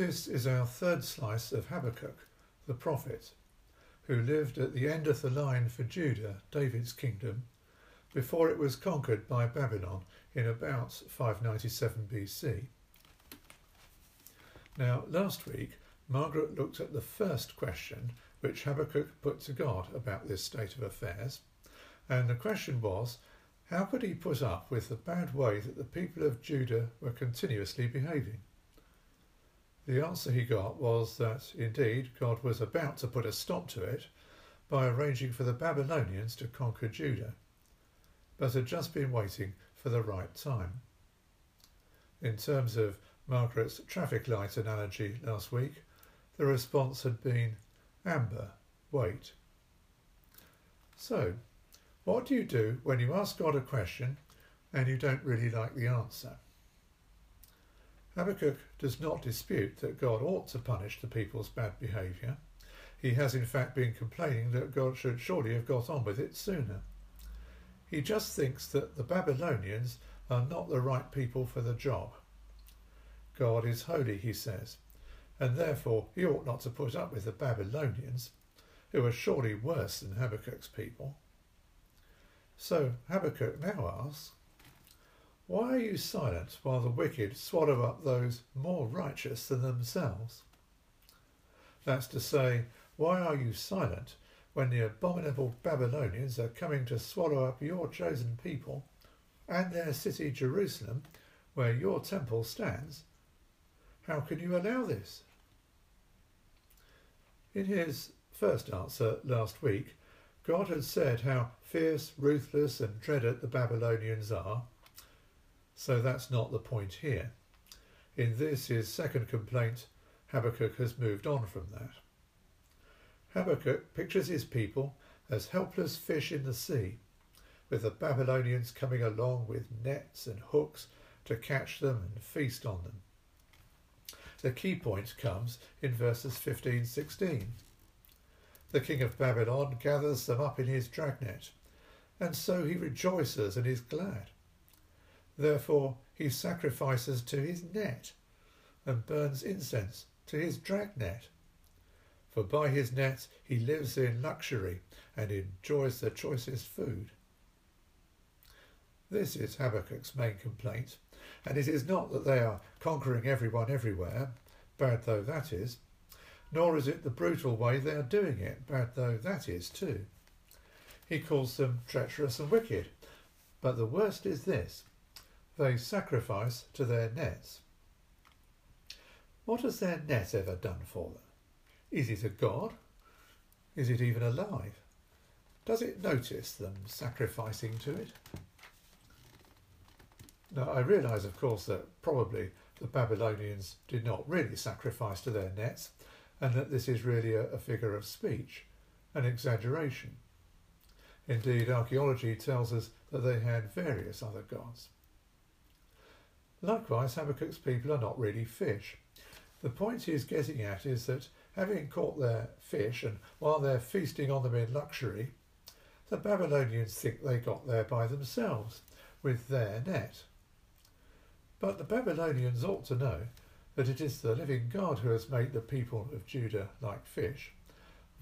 This is our third slice of Habakkuk, the prophet, who lived at the end of the line for Judah, David's kingdom, before it was conquered by Babylon in about 597 BC. Now, last week, Margaret looked at the first question which Habakkuk put to God about this state of affairs, and the question was how could he put up with the bad way that the people of Judah were continuously behaving? The answer he got was that indeed God was about to put a stop to it by arranging for the Babylonians to conquer Judah, but had just been waiting for the right time. In terms of Margaret's traffic light analogy last week, the response had been amber, wait. So, what do you do when you ask God a question and you don't really like the answer? Habakkuk does not dispute that God ought to punish the people's bad behaviour. He has in fact been complaining that God should surely have got on with it sooner. He just thinks that the Babylonians are not the right people for the job. God is holy, he says, and therefore he ought not to put up with the Babylonians, who are surely worse than Habakkuk's people. So Habakkuk now asks, why are you silent while the wicked swallow up those more righteous than themselves? That's to say, why are you silent when the abominable Babylonians are coming to swallow up your chosen people and their city Jerusalem, where your temple stands? How can you allow this? In his first answer last week, God had said how fierce, ruthless, and dreaded the Babylonians are so that's not the point here. In this, his second complaint, Habakkuk has moved on from that. Habakkuk pictures his people as helpless fish in the sea, with the Babylonians coming along with nets and hooks to catch them and feast on them. The key point comes in verses 15 16. The king of Babylon gathers them up in his dragnet, and so he rejoices and is glad. Therefore he sacrifices to his net and burns incense to his dragnet. For by his nets he lives in luxury and enjoys the choicest food. This is Habakkuk's main complaint, and it is not that they are conquering everyone everywhere, bad though that is, nor is it the brutal way they are doing it, bad though that is too. He calls them treacherous and wicked, but the worst is this they sacrifice to their nets. What has their net ever done for them? Is it a god? Is it even alive? Does it notice them sacrificing to it? Now, I realise, of course, that probably the Babylonians did not really sacrifice to their nets, and that this is really a, a figure of speech, an exaggeration. Indeed, archaeology tells us that they had various other gods. Likewise, Habakkuk's people are not really fish. The point he is getting at is that having caught their fish and while they're feasting on them in luxury, the Babylonians think they got there by themselves with their net. But the Babylonians ought to know that it is the living God who has made the people of Judah like fish,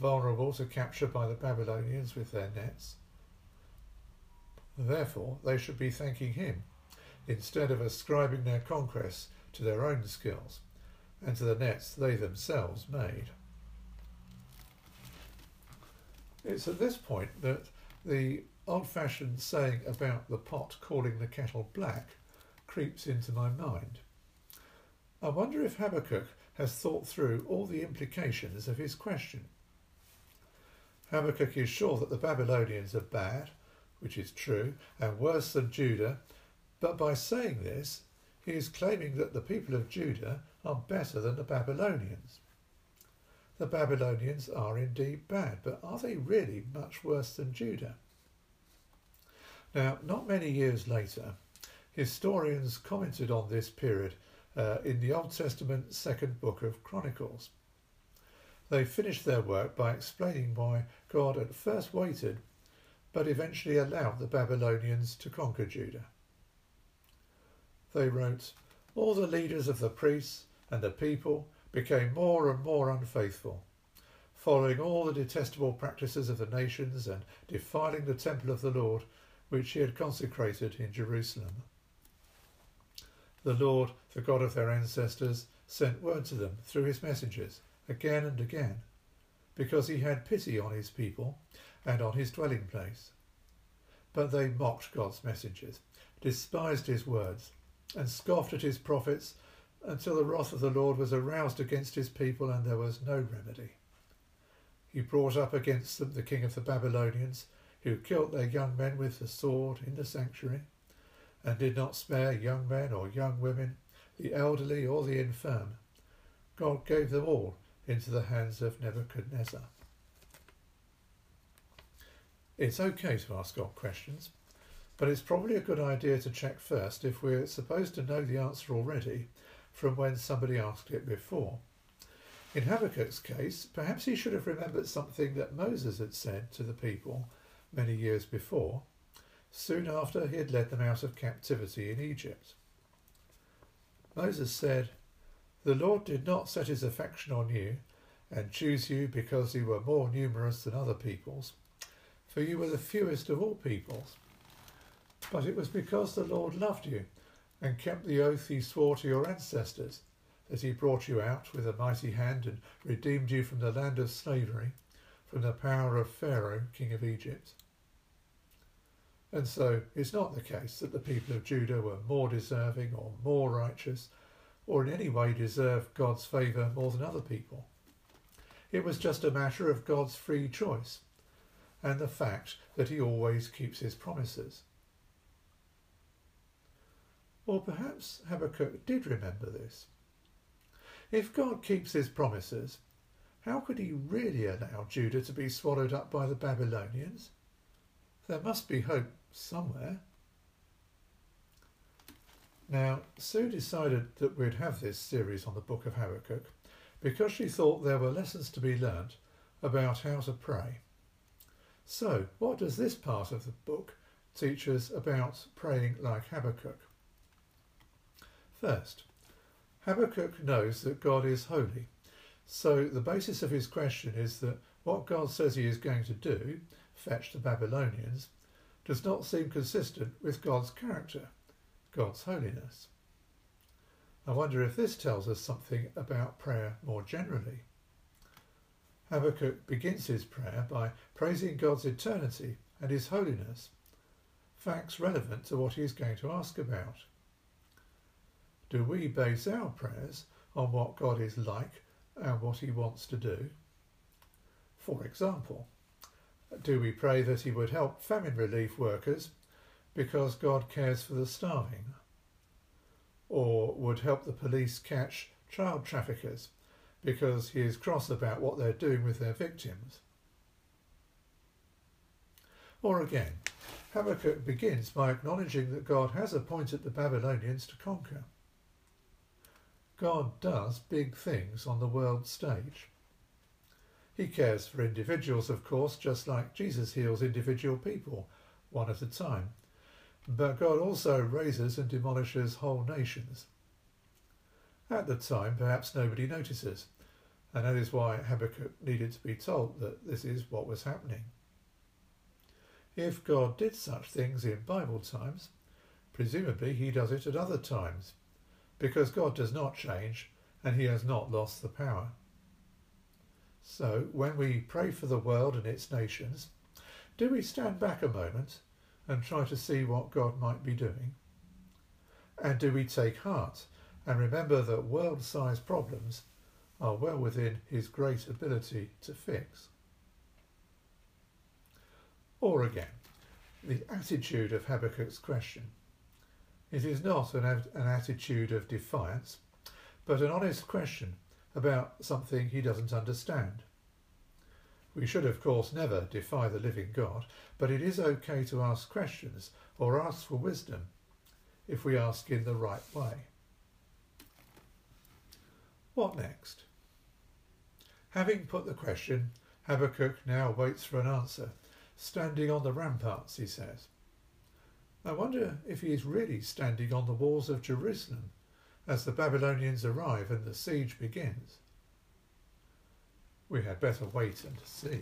vulnerable to capture by the Babylonians with their nets. Therefore, they should be thanking him instead of ascribing their conquests to their own skills and to the nets they themselves made. It's at this point that the old fashioned saying about the pot calling the kettle black creeps into my mind. I wonder if Habakkuk has thought through all the implications of his question. Habakkuk is sure that the Babylonians are bad, which is true, and worse than Judah, but by saying this, he is claiming that the people of Judah are better than the Babylonians. The Babylonians are indeed bad, but are they really much worse than Judah? Now, not many years later, historians commented on this period uh, in the Old Testament second book of Chronicles. They finished their work by explaining why God at first waited, but eventually allowed the Babylonians to conquer Judah they wrote, All the leaders of the priests and the people became more and more unfaithful, following all the detestable practices of the nations and defiling the temple of the Lord, which he had consecrated in Jerusalem. The Lord, the God of their ancestors, sent word to them through his messengers again and again, because he had pity on his people and on his dwelling place. But they mocked God's messengers, despised his words, and scoffed at his prophets until the wrath of the Lord was aroused against his people and there was no remedy. He brought up against them the king of the Babylonians, who killed their young men with the sword in the sanctuary, and did not spare young men or young women, the elderly or the infirm. God gave them all into the hands of Nebuchadnezzar. It's okay to ask God questions, but it's probably a good idea to check first if we're supposed to know the answer already from when somebody asked it before. In Habakkuk's case, perhaps he should have remembered something that Moses had said to the people many years before, soon after he had led them out of captivity in Egypt. Moses said, The Lord did not set his affection on you and choose you because you were more numerous than other peoples, for you were the fewest of all peoples. But it was because the Lord loved you and kept the oath he swore to your ancestors, that he brought you out with a mighty hand and redeemed you from the land of slavery, from the power of Pharaoh, king of Egypt. And so it's not the case that the people of Judah were more deserving or more righteous, or in any way deserved God's favour more than other people. It was just a matter of God's free choice, and the fact that he always keeps his promises. Or perhaps Habakkuk did remember this. If God keeps his promises, how could he really allow Judah to be swallowed up by the Babylonians? There must be hope somewhere. Now, Sue decided that we'd have this series on the book of Habakkuk because she thought there were lessons to be learnt about how to pray. So, what does this part of the book teach us about praying like Habakkuk? First, Habakkuk knows that God is holy. So the basis of his question is that what God says he is going to do, fetch the Babylonians, does not seem consistent with God's character, God's holiness. I wonder if this tells us something about prayer more generally. Habakkuk begins his prayer by praising God's eternity and his holiness, facts relevant to what he is going to ask about do we base our prayers on what God is like and what he wants to do? For example, do we pray that he would help famine relief workers because God cares for the starving? Or would help the police catch child traffickers because he is cross about what they're doing with their victims? Or again, Habakkuk begins by acknowledging that God has appointed the Babylonians to conquer. God does big things on the world stage. He cares for individuals, of course, just like Jesus heals individual people, one at a time. But God also raises and demolishes whole nations. At the time, perhaps nobody notices, and that is why Habakkuk needed to be told that this is what was happening. If God did such things in Bible times, presumably he does it at other times, because God does not change and he has not lost the power. So, when we pray for the world and its nations, do we stand back a moment and try to see what God might be doing? And do we take heart and remember that world sized problems are well within his great ability to fix? Or again, the attitude of Habakkuk's question. It is not an, an attitude of defiance, but an honest question about something he doesn't understand. We should, of course, never defy the living God, but it is okay to ask questions or ask for wisdom if we ask in the right way. What next? Having put the question, Habakkuk now waits for an answer, standing on the ramparts, he says. I wonder if he is really standing on the walls of Jerusalem as the Babylonians arrive and the siege begins. We had better wait and see.